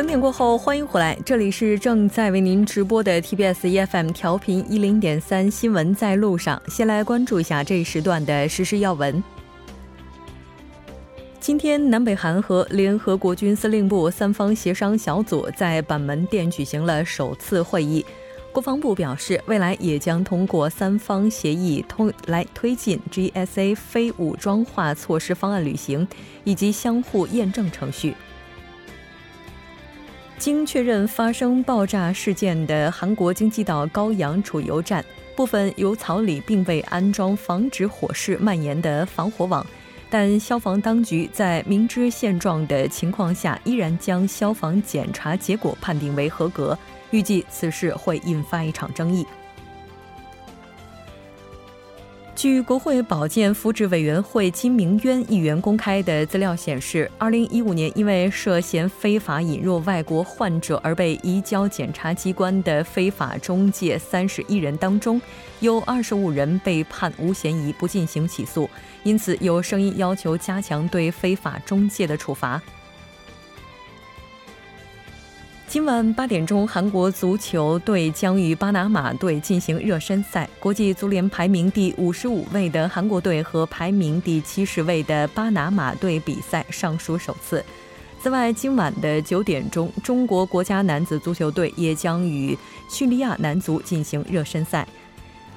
整点过后，欢迎回来，这里是正在为您直播的 TBS EFM 调频一零点三新闻在路上。先来关注一下这一时段的实时要闻。今天，南北韩和联合国军司令部三方协商小组在板门店举行了首次会议。国防部表示，未来也将通过三方协议通来推进 GSA 非武装化措施方案履行以及相互验证程序。经确认发生爆炸事件的韩国京畿道高阳储油站部分油槽里并未安装防止火势蔓延的防火网，但消防当局在明知现状的情况下，依然将消防检查结果判定为合格。预计此事会引发一场争议。据国会保健福祉委员会金明渊议员公开的资料显示，2015年因为涉嫌非法引入外国患者而被移交检察机关的非法中介31人当中，有25人被判无嫌疑，不进行起诉。因此，有声音要求加强对非法中介的处罚。今晚八点钟，韩国足球队将与巴拿马队进行热身赛。国际足联排名第五十五位的韩国队和排名第七十位的巴拿马队比赛尚属首次。此外，今晚的九点钟，中国国家男子足球队也将与叙利亚男足进行热身赛。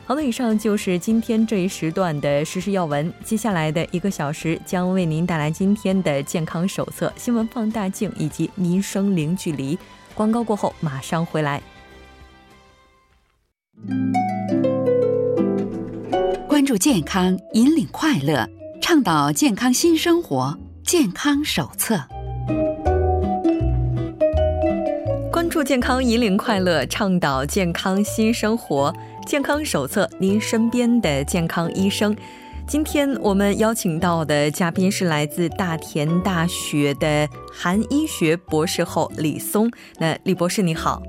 好的，以上就是今天这一时段的实时要闻。接下来的一个小时将为您带来今天的健康手册、新闻放大镜以及民生零距离。广告过后马上回来。关注健康，引领快乐，倡导健康新生活。健康手册。关注健康，引领快乐，倡导健康新生活。健康手册，您身边的健康医生。今天我们邀请到的嘉宾是来自大田大学的韩医学博士后李松。那李博士你好，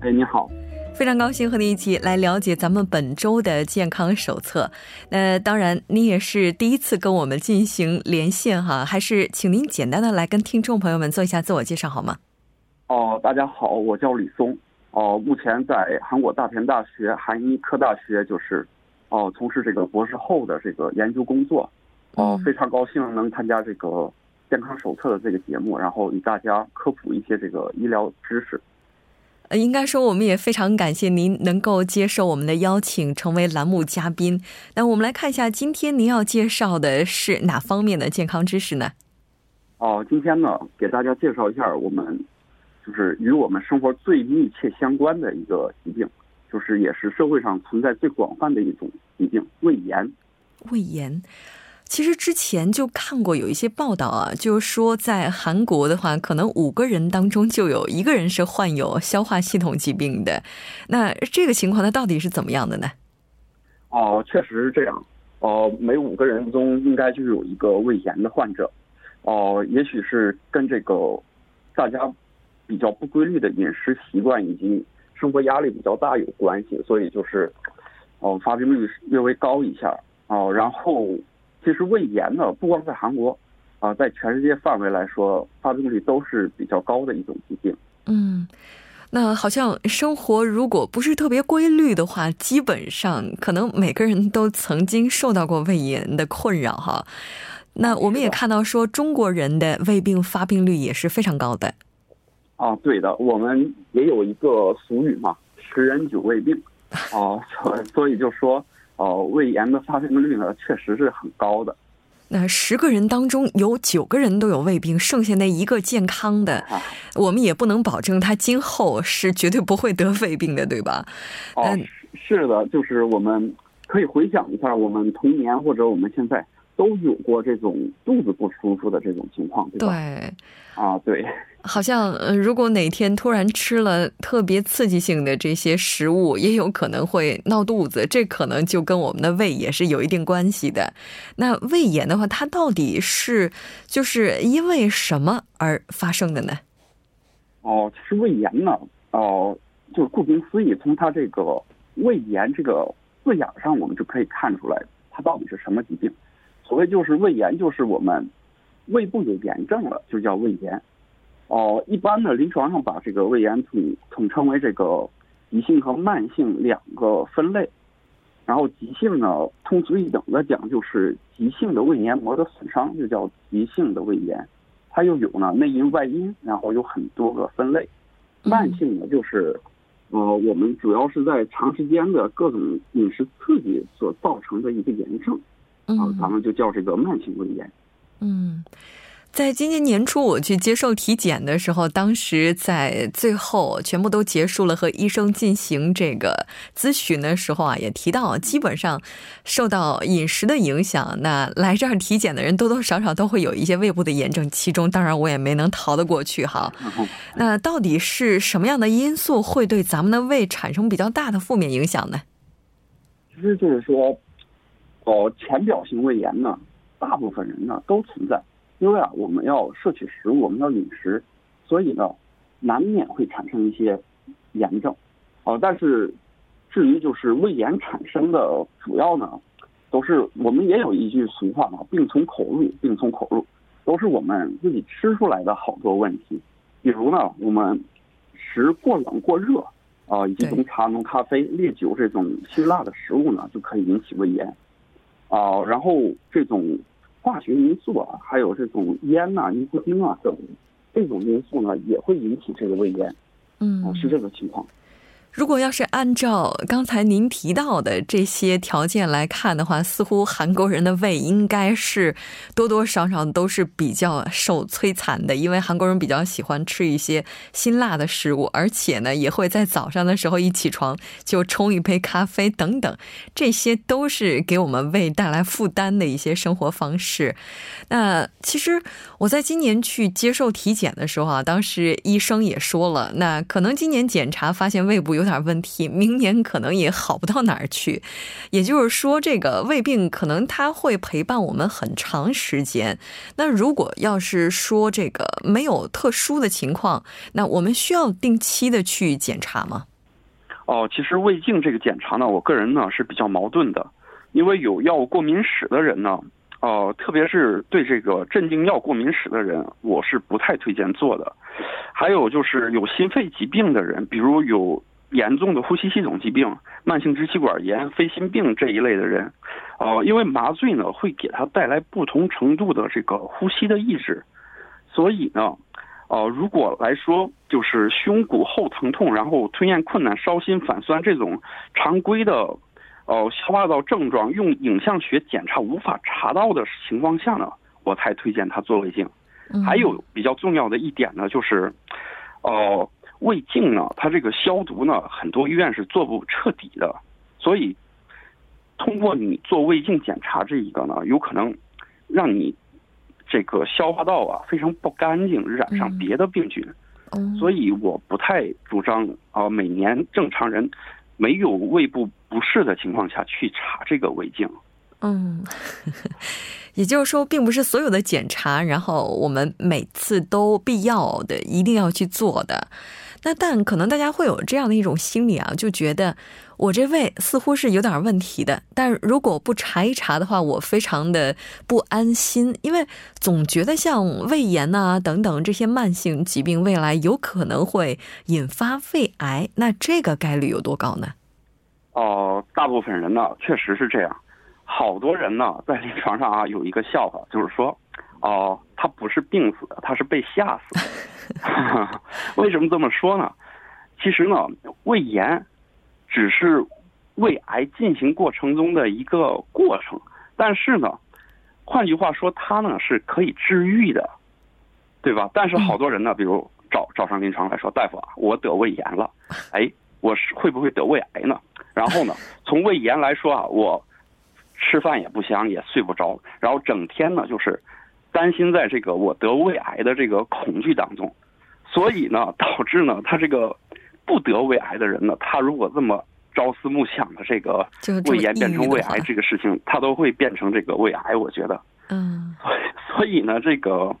哎你好，非常高兴和你一起来了解咱们本周的健康手册。那当然你也是第一次跟我们进行连线哈，还是请您简单的来跟听众朋友们做一下自我介绍好吗？哦，大家好，我叫李松，哦，目前在韩国大田大学韩医科大学就是。哦，从事这个博士后的这个研究工作，哦，非常高兴能参加这个健康手册的这个节目，然后与大家科普一些这个医疗知识。呃，应该说我们也非常感谢您能够接受我们的邀请，成为栏目嘉宾。那我们来看一下，今天您要介绍的是哪方面的健康知识呢？哦，今天呢，给大家介绍一下我们就是与我们生活最密切相关的一个疾病。就是也是社会上存在最广泛的一种疾病——胃炎。胃炎，其实之前就看过有一些报道啊，就是说在韩国的话，可能五个人当中就有一个人是患有消化系统疾病的。那这个情况它到底是怎么样的呢？哦，确实是这样。哦，每五个人中应该就有一个胃炎的患者。哦，也许是跟这个大家比较不规律的饮食习惯以及。生活压力比较大有关系，所以就是，哦，发病率略微高一下哦。然后，其实胃炎呢，不光在韩国，啊，在全世界范围来说，发病率都是比较高的一种疾病。嗯，那好像生活如果不是特别规律的话，基本上可能每个人都曾经受到过胃炎的困扰哈。那我们也看到说，中国人的胃病发病率也是非常高的。啊，对的，我们也有一个俗语嘛，“十人九胃病”，啊，所以就说，哦，胃炎的发病率呢，确实是很高的。那十个人当中有九个人都有胃病，剩下那一个健康的，我们也不能保证他今后是绝对不会得胃病的，对吧？哦，是的，就是我们可以回想一下，我们童年或者我们现在都有过这种肚子不舒服的这种情况，对吧？对。啊，对。好像，呃，如果哪天突然吃了特别刺激性的这些食物，也有可能会闹肚子。这可能就跟我们的胃也是有一定关系的。那胃炎的话，它到底是就是因为什么而发生的呢？哦，其实胃炎呢，哦，就是顾名思义，从它这个胃炎这个字眼上，我们就可以看出来它到底是什么疾病。所谓就是胃炎，就是我们胃部有炎症了，就叫胃炎。哦，一般的临床上把这个胃炎统统称为这个急性和慢性两个分类。然后急性呢，通俗易懂的讲就是急性的胃黏膜的损伤，就叫急性的胃炎。它又有呢内因外因，然后有很多个分类。慢性呢，就是呃我们主要是在长时间的各种饮食刺激所造成的一个炎症，啊，咱们就叫这个慢性胃炎。嗯。在今年年初我去接受体检的时候，当时在最后全部都结束了和医生进行这个咨询的时候啊，也提到基本上受到饮食的影响，那来这儿体检的人多多少少都会有一些胃部的炎症，其中当然我也没能逃得过去哈。那到底是什么样的因素会对咱们的胃产生比较大的负面影响呢？其实就是说，哦，浅表性胃炎呢，大部分人呢都存在。因为啊，我们要摄取食物，我们要饮食，所以呢，难免会产生一些炎症。哦，但是至于就是胃炎产生的主要呢，都是我们也有一句俗话嘛，“病从口入，病从口入”，都是我们自己吃出来的好多问题。比如呢，我们食过冷过热啊，以及浓茶、浓咖啡、烈酒这种辛辣的食物呢，就可以引起胃炎。啊，然后这种。化学因素啊，还有这种烟呐、尼古丁啊等这种因素呢，也会引起这个胃炎。嗯，是这个情况。如果要是按照刚才您提到的这些条件来看的话，似乎韩国人的胃应该是多多少少都是比较受摧残的，因为韩国人比较喜欢吃一些辛辣的食物，而且呢，也会在早上的时候一起床就冲一杯咖啡等等，这些都是给我们胃带来负担的一些生活方式。那其实我在今年去接受体检的时候啊，当时医生也说了，那可能今年检查发现胃部有。点问题，明年可能也好不到哪儿去。也就是说，这个胃病可能它会陪伴我们很长时间。那如果要是说这个没有特殊的情况，那我们需要定期的去检查吗？哦，其实胃镜这个检查呢，我个人呢是比较矛盾的，因为有药物过敏史的人呢，哦，特别是对这个镇静药过敏史的人，我是不太推荐做的。还有就是有心肺疾病的人，比如有。严重的呼吸系统疾病、慢性支气管炎、肺心病这一类的人，哦，因为麻醉呢会给他带来不同程度的这个呼吸的抑制，所以呢，哦，如果来说就是胸骨后疼痛，然后吞咽困难、烧心、反酸这种常规的哦消化道症状，用影像学检查无法查到的情况下呢，我才推荐他做胃镜。还有比较重要的一点呢，就是哦。胃镜呢，它这个消毒呢，很多医院是做不彻底的，所以通过你做胃镜检查这一个呢，有可能让你这个消化道啊非常不干净，染上别的病菌。所以我不太主张啊，每年正常人没有胃部不适的情况下去查这个胃镜。嗯，也就是说，并不是所有的检查，然后我们每次都必要的一定要去做的。那但可能大家会有这样的一种心理啊，就觉得我这胃似乎是有点问题的，但如果不查一查的话，我非常的不安心，因为总觉得像胃炎呐等等这些慢性疾病，未来有可能会引发胃癌，那这个概率有多高呢？哦，大部分人呢确实是这样，好多人呢在临床上啊有一个笑话，就是说，哦，他不是病死的，他是被吓死的。为什么这么说呢？其实呢，胃炎只是胃癌进行过程中的一个过程，但是呢，换句话说，它呢是可以治愈的，对吧？但是好多人呢，比如找找上临床来说，大夫啊，我得胃炎了，哎，我是会不会得胃癌呢？然后呢，从胃炎来说啊，我吃饭也不香，也睡不着，然后整天呢就是。担心在这个我得胃癌的这个恐惧当中，所以呢，导致呢，他这个不得胃癌的人呢，他如果这么朝思暮想的这个胃炎变成胃癌这个事情，他都会变成这个胃癌。我觉得，嗯，所以所以呢，这个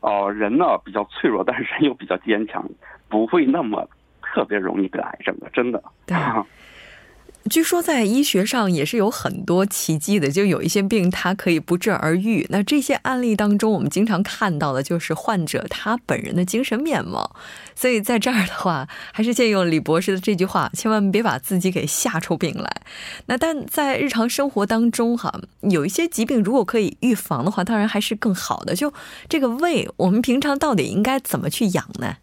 哦，人呢比较脆弱，但是人又比较坚强，不会那么特别容易得癌症的，真的。据说在医学上也是有很多奇迹的，就有一些病它可以不治而愈。那这些案例当中，我们经常看到的就是患者他本人的精神面貌。所以在这儿的话，还是借用李博士的这句话，千万别把自己给吓出病来。那但在日常生活当中，哈，有一些疾病如果可以预防的话，当然还是更好的。就这个胃，我们平常到底应该怎么去养呢？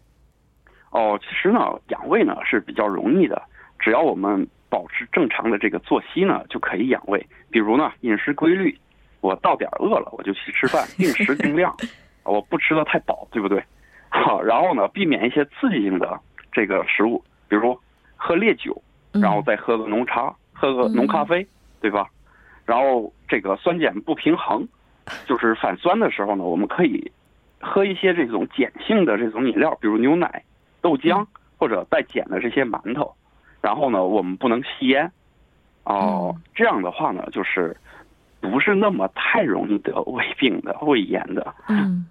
哦，其实呢，养胃呢是比较容易的，只要我们。保持正常的这个作息呢，就可以养胃。比如呢，饮食规律，我到点饿了我就去吃饭，定时定量，我不吃的太饱，对不对？好，然后呢，避免一些刺激性的这个食物，比如喝烈酒，然后再喝个浓茶，喝个浓咖啡，对吧？然后这个酸碱不平衡，就是反酸的时候呢，我们可以喝一些这种碱性的这种饮料，比如牛奶、豆浆或者带碱的这些馒头。然后呢，我们不能吸烟，哦，这样的话呢，就是不是那么太容易得胃病的、胃炎的。嗯，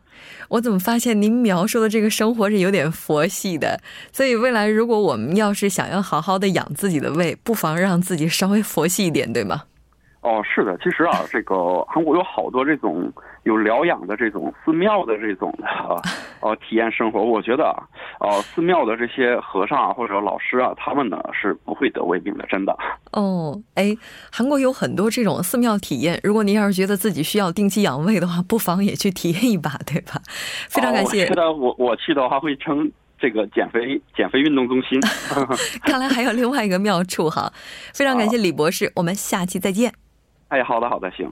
我怎么发现您描述的这个生活是有点佛系的？所以未来如果我们要是想要好好的养自己的胃，不妨让自己稍微佛系一点，对吗？哦，是的，其实啊，这个韩国有好多这种有疗养的这种寺庙的这种的，呃，体验生活。我觉得啊，呃，寺庙的这些和尚啊或者老师啊，他们呢是不会得胃病的，真的。哦，哎，韩国有很多这种寺庙体验，如果您要是觉得自己需要定期养胃的话，不妨也去体验一把，对吧？非常感谢。我觉得我我去的话会称这个减肥减肥运动中心。看来还有另外一个妙处哈。非常感谢李博士，我们下期再见。哎，好的，好的，行。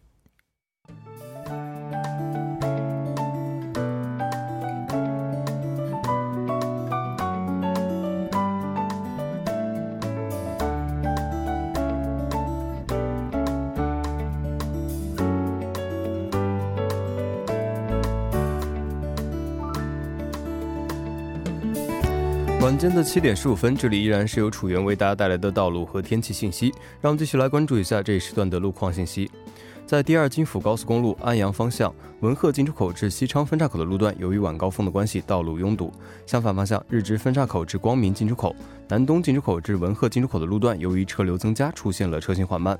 间的七点十五分，这里依然是由楚源为大家带来的道路和天气信息。让我们继续来关注一下这一时段的路况信息。在第二京釜高速公路安阳方向文鹤进出口至西昌分岔口的路段，由于晚高峰的关系，道路拥堵。相反方向日直分岔口至光明进出口、南东进出口至文鹤进出口的路段，由于车流增加，出现了车行缓慢。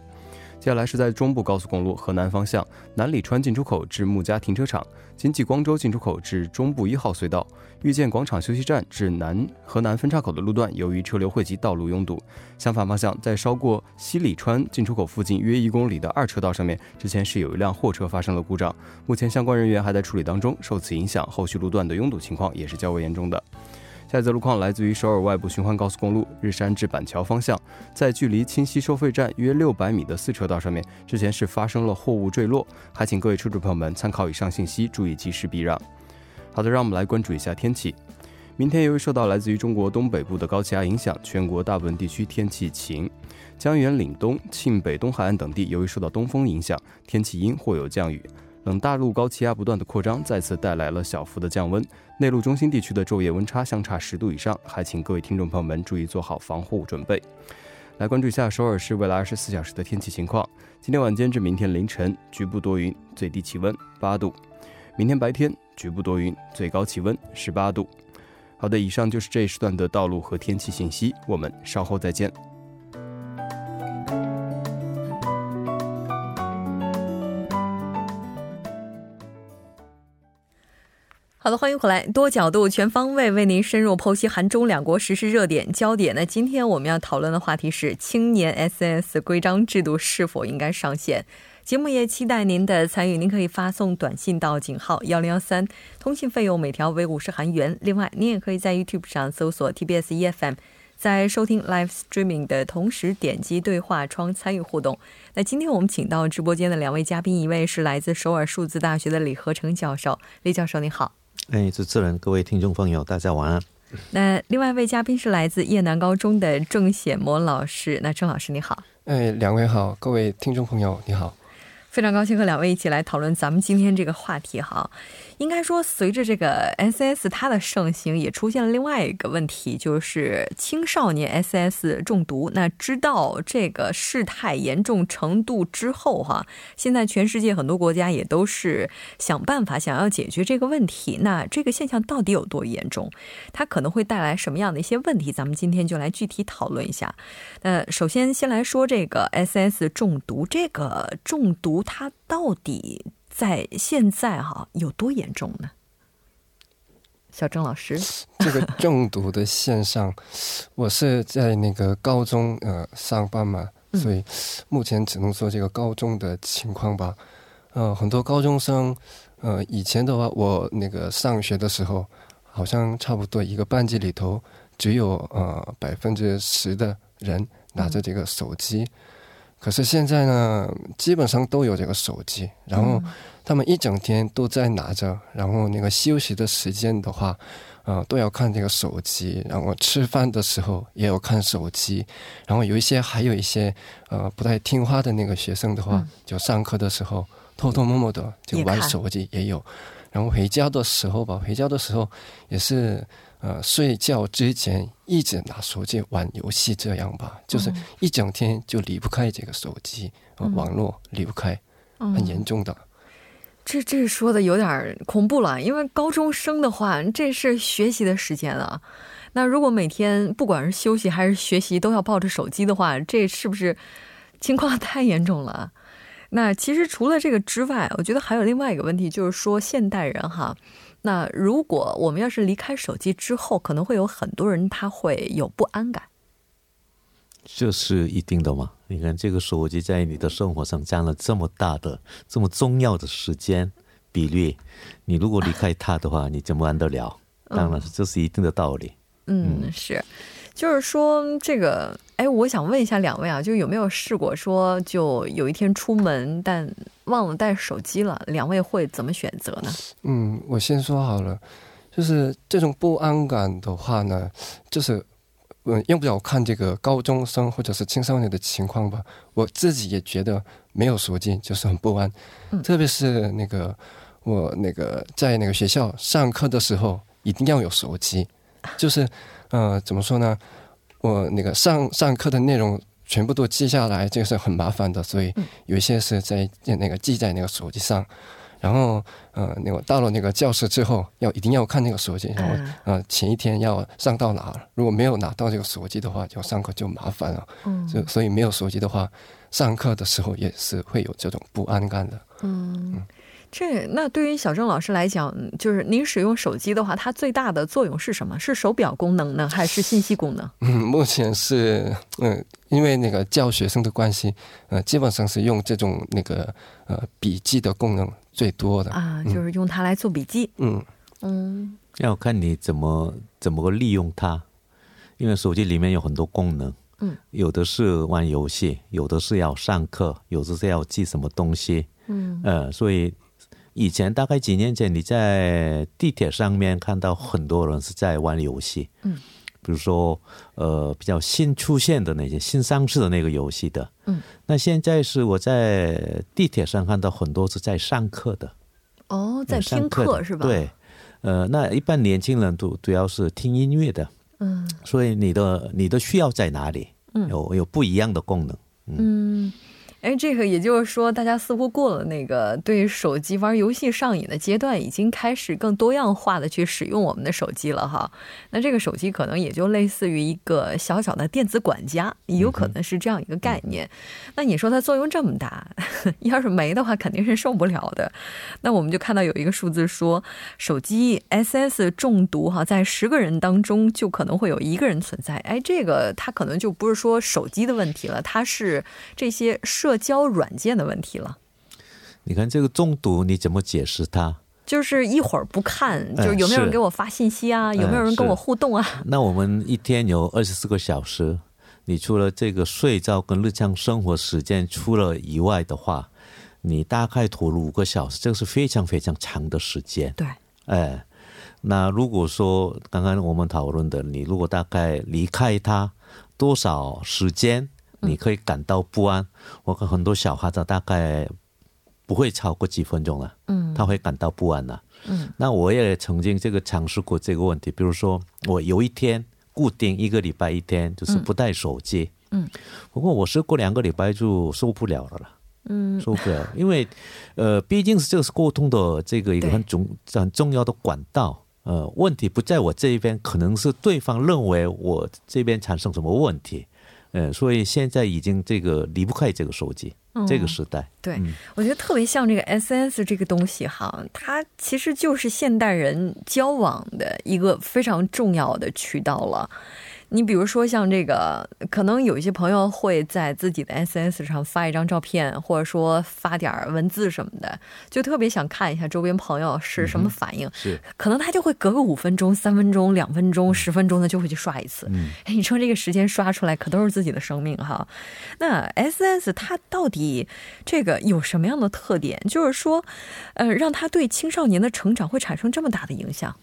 接下来是在中部高速公路河南方向南里川进出口至木家停车场、经济光州进出口至中部一号隧道、遇见广场休息站至南河南分岔口的路段，由于车流汇集，道路拥堵。相反方向，在稍过西里川进出口附近约一公里的二车道上面，之前是有一辆货车发生了故障，目前相关人员还在处理当中。受此影响，后续路段的拥堵情况也是较为严重的。下一则路况来自于首尔外部循环高速公路日山至板桥方向，在距离清溪收费站约六百米的四车道上面，之前是发生了货物坠落，还请各位车主朋友们参考以上信息，注意及时避让。好的，让我们来关注一下天气。明天由于受到来自于中国东北部的高气压影响，全国大部分地区天气晴，江源岭东、庆北东海岸等地由于受到东风影响，天气阴或有降雨。冷大陆高气压不断的扩张，再次带来了小幅的降温。内陆中心地区的昼夜温差相差十度以上，还请各位听众朋友们注意做好防护准备。来关注一下首尔市未来二十四小时的天气情况。今天晚间至明天凌晨，局部多云，最低气温八度；明天白天，局部多云，最高气温十八度。好的，以上就是这一时段的道路和天气信息，我们稍后再见。好的，欢迎回来，多角度、全方位为您深入剖析韩中两国实时热点焦点。那今天我们要讨论的话题是青年 SS 规章制度是否应该上线？节目也期待您的参与，您可以发送短信到井号幺零幺三，通信费用每条为五十韩元。另外，您也可以在 YouTube 上搜索 TBS EFM，在收听 Live Streaming 的同时点击对话窗参与互动。那今天我们请到直播间的两位嘉宾，一位是来自首尔数字大学的李和成教授，李教授您好。哎，主持人，各位听众朋友，大家晚安。那另外一位嘉宾是来自叶南高中的郑显模老师。那郑老师你好。哎，两位好，各位听众朋友你好。非常高兴和两位一起来讨论咱们今天这个话题哈。应该说，随着这个 SS 它的盛行，也出现了另外一个问题，就是青少年 SS 中毒。那知道这个事态严重程度之后哈，现在全世界很多国家也都是想办法想要解决这个问题。那这个现象到底有多严重？它可能会带来什么样的一些问题？咱们今天就来具体讨论一下。那首先先来说这个 SS 中毒，这个中毒它到底？在现在哈有多严重呢？小郑老师，这个中毒的现象，我是在那个高中呃上班嘛，所以目前只能说这个高中的情况吧。呃，很多高中生，呃，以前的话，我那个上学的时候，好像差不多一个班级里头只有呃百分之十的人拿着这个手机。可是现在呢，基本上都有这个手机，然后他们一整天都在拿着，然后那个休息的时间的话，呃，都要看这个手机，然后吃饭的时候也有看手机，然后有一些还有一些呃不太听话的那个学生的话，就上课的时候偷偷摸摸的就玩手机也有，然后回家的时候吧，回家的时候也是。呃，睡觉之前一直拿手机玩游戏，这样吧，就是一整天就离不开这个手机，网络离不开，很严重的。这这说的有点恐怖了，因为高中生的话，这是学习的时间啊。那如果每天不管是休息还是学习都要抱着手机的话，这是不是情况太严重了？那其实除了这个之外，我觉得还有另外一个问题，就是说现代人哈。那如果我们要是离开手机之后，可能会有很多人他会有不安感。这是一定的嘛？你看，这个手机在你的生活上占了这么大的、这么重要的时间比率，你如果离开它的话，你怎么安得了？当然，这是一定的道理。嗯，是。就是说，这个，哎，我想问一下两位啊，就有没有试过说，就有一天出门但忘了带手机了，两位会怎么选择呢？嗯，我先说好了，就是这种不安感的话呢，就是嗯，用不着看这个高中生或者是青少年的情况吧。我自己也觉得没有手机就是很不安，特别是那个我那个在那个学校上课的时候，一定要有手机，就是。呃，怎么说呢？我那个上上课的内容全部都记下来，这个是很麻烦的，所以有一些是在那个记在那个手机上。然后，呃，那个到了那个教室之后，要一定要看那个手机。然后，呃，前一天要上到哪，如果没有拿到这个手机的话，就上课就麻烦了。嗯，所所以没有手机的话，上课的时候也是会有这种不安感的。嗯。这那对于小郑老师来讲，就是您使用手机的话，它最大的作用是什么？是手表功能呢，还是信息功能？嗯，目前是嗯，因为那个教学生的关系，呃，基本上是用这种那个呃笔记的功能最多的啊，就是用它来做笔记。嗯嗯，要看你怎么怎么个利用它，因为手机里面有很多功能，嗯，有的是玩游戏，有的是要上课，有的是要记什么东西，嗯呃，所以。以前大概几年前，你在地铁上面看到很多人是在玩游戏，嗯，比如说呃比较新出现的那些新上市的那个游戏的，嗯，那现在是我在地铁上看到很多是在上课的，哦，在听课是吧？对，呃，那一般年轻人都主要是听音乐的，嗯，所以你的你的需要在哪里？嗯，有有不一样的功能，嗯。哎，这个也就是说，大家似乎过了那个对手机玩游戏上瘾的阶段，已经开始更多样化的去使用我们的手机了哈。那这个手机可能也就类似于一个小小的电子管家，有可能是这样一个概念。那你说它作用这么大，要是没的话，肯定是受不了的。那我们就看到有一个数字说，手机 SS 中毒哈，在十个人当中就可能会有一个人存在。哎，这个它可能就不是说手机的问题了，它是这些设社交软件的问题了，你看这个中毒你怎么解释它？就是一会儿不看，就有没有人给我发信息啊？有没有人跟我互动啊？那我们一天有二十四个小时，你除了这个睡觉跟日常生活时间除了以外的话，你大概投入五个小时，这个是非常非常长的时间。对，哎，那如果说刚刚我们讨论的，你如果大概离开它多少时间？你可以感到不安。我看很多小孩子大概不会超过几分钟了，嗯，他会感到不安了。嗯，那我也曾经这个尝试过这个问题，比如说我有一天固定一个礼拜一天就是不带手机，嗯，不过我试过两个礼拜就受不了了啦。嗯，受不了，因为呃，毕竟是这个是沟通的这个一个很重很重要的管道。呃，问题不在我这一边，可能是对方认为我这边产生什么问题。嗯，所以现在已经这个离不开这个手机，这个时代。对，我觉得特别像这个 S S 这个东西哈，它其实就是现代人交往的一个非常重要的渠道了。你比如说像这个，可能有一些朋友会在自己的 S S 上发一张照片，或者说发点文字什么的，就特别想看一下周边朋友是什么反应。是，可能他就会隔个五分钟、三分钟、两分钟、十分钟的就会去刷一次。嗯，哎，你说这个时间刷出来可都是自己的生命哈。那 S S 它到底这个有什么样的特点？就是说，呃，让他对青少年的成长会产生这么大的影响？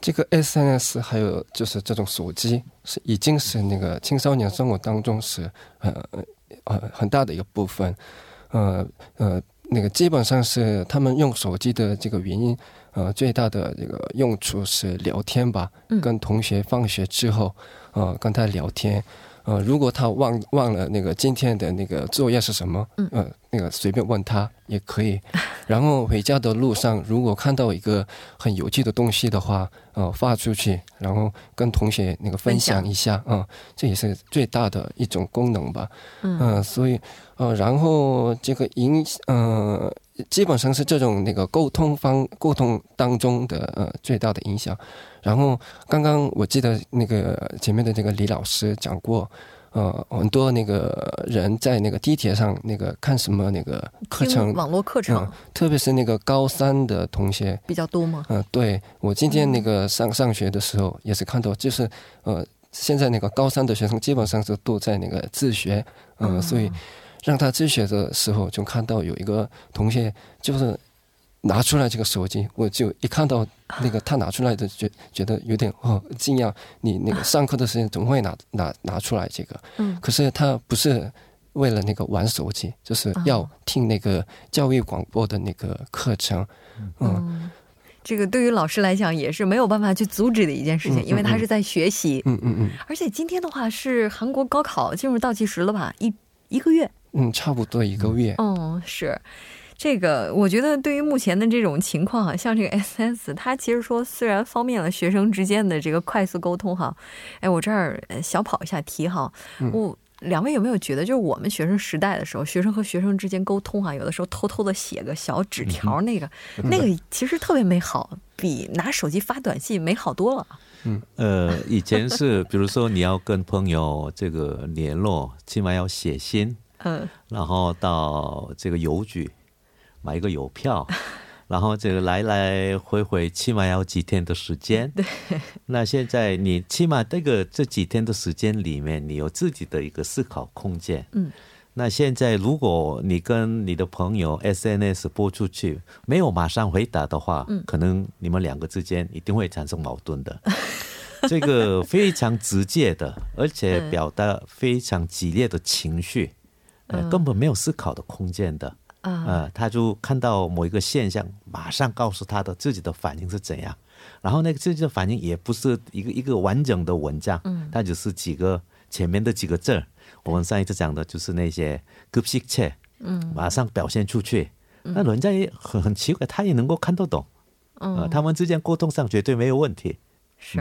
这个 SNS 还有就是这种手机，是已经是那个青少年生活当中是呃呃很大的一个部分，呃呃那个基本上是他们用手机的这个原因，呃最大的这个用处是聊天吧，跟同学放学之后，呃跟他聊天。呃，如果他忘忘了那个今天的那个作业是什么，嗯，呃，那个随便问他也可以。然后回家的路上，如果看到一个很有趣的东西的话，呃，发出去，然后跟同学那个分享一下，啊，这也是最大的一种功能吧。嗯，所以，呃，然后这个影，呃，基本上是这种那个沟通方沟通当中的呃最大的影响。然后刚刚我记得那个前面的那个李老师讲过，呃，很多那个人在那个地铁上那个看什么那个课程，网络课程，特别是那个高三的同学比较多吗？嗯，对我今天那个上上学的时候也是看到，就是呃，现在那个高三的学生基本上是都在那个自学，嗯，所以让他自学的时候就看到有一个同学就是。拿出来这个手机，我就一看到那个他拿出来的，觉觉得有点哦惊讶。你那个上课的时间总会拿拿拿出来这个，嗯，可是他不是为了那个玩手机，就是要听那个教育广播的那个课程，嗯，这个对于老师来讲也是没有办法去阻止的一件事情，因为他是在学习，嗯嗯嗯。而且今天的话是韩国高考进入倒计时了吧？一一个月，嗯，差不多一个月，嗯，是。这个我觉得对于目前的这种情况哈，像这个 S S，它其实说虽然方便了学生之间的这个快速沟通哈，哎，我这儿小跑一下题哈，我两位有没有觉得，就是我们学生时代的时候，学生和学生之间沟通哈，有的时候偷偷的写个小纸条，那个那个其实特别美好，比拿手机发短信美好多了。嗯，呃，以前是比如说你要跟朋友这个联络，起码要写信，嗯，然后到这个邮局。买一个邮票，然后这个来来回回起码要几天的时间。对，那现在你起码这个这几天的时间里面，你有自己的一个思考空间。嗯，那现在如果你跟你的朋友 SNS 播出去，没有马上回答的话，嗯，可能你们两个之间一定会产生矛盾的。这个非常直接的，而且表达非常激烈的情绪，根本没有思考的空间的啊。他就看到某一个现象马上告诉他的自己的反应是怎样。然后那个自己的反应也不是一个一个完整的文章嗯。它只是几个前面的几个字我们上一次讲的就是那些各脾气嗯。马上表现出去那人家也很很奇怪他也能够看得懂嗯。他们之间沟通上绝对没有问题是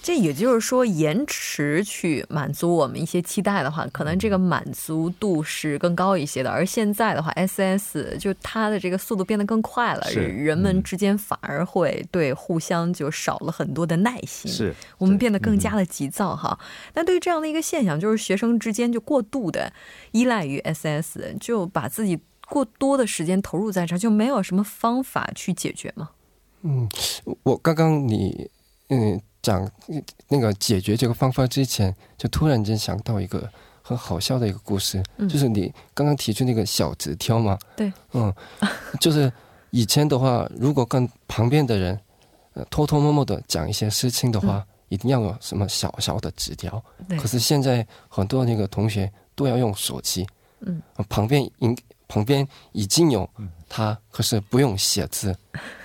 这也就是说，延迟去满足我们一些期待的话，可能这个满足度是更高一些的。而现在的话，S S 就它的这个速度变得更快了，人们之间反而会对互相就少了很多的耐心。是我们变得更加的急躁哈。那对于这样的一个现象，就是学生之间就过度的依赖于 S S，就把自己过多的时间投入在这，就没有什么方法去解决吗？嗯，我刚刚你嗯。讲那个解决这个方法之前，就突然间想到一个很好笑的一个故事，就是你刚刚提出那个小纸条嘛。对，嗯，就是以前的话，如果跟旁边的人偷偷摸摸的讲一些事情的话，一定要有什么小小的纸条。可是现在很多那个同学都要用手机，嗯，旁边应旁边已经有他，可是不用写字，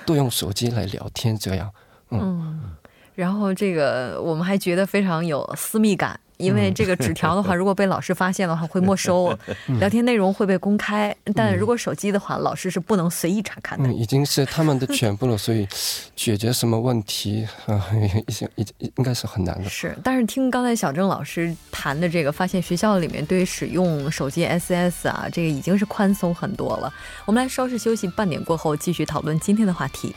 都用手机来聊天，这样，嗯，然后这个我们还觉得非常有私密感。因为这个纸条的话，如果被老师发现的话，会没收，聊天内容会被公开。但如果手机的话，老师是不能随意查看的。嗯，已经是他们的全部了，所以解决什么问题啊，已经已经应该是很难的。是，但是听刚才小郑老师谈的这个，发现学校里面对使用手机 SS 啊，这个已经是宽松很多了。我们来稍事休息，半点过后继续讨论今天的话题。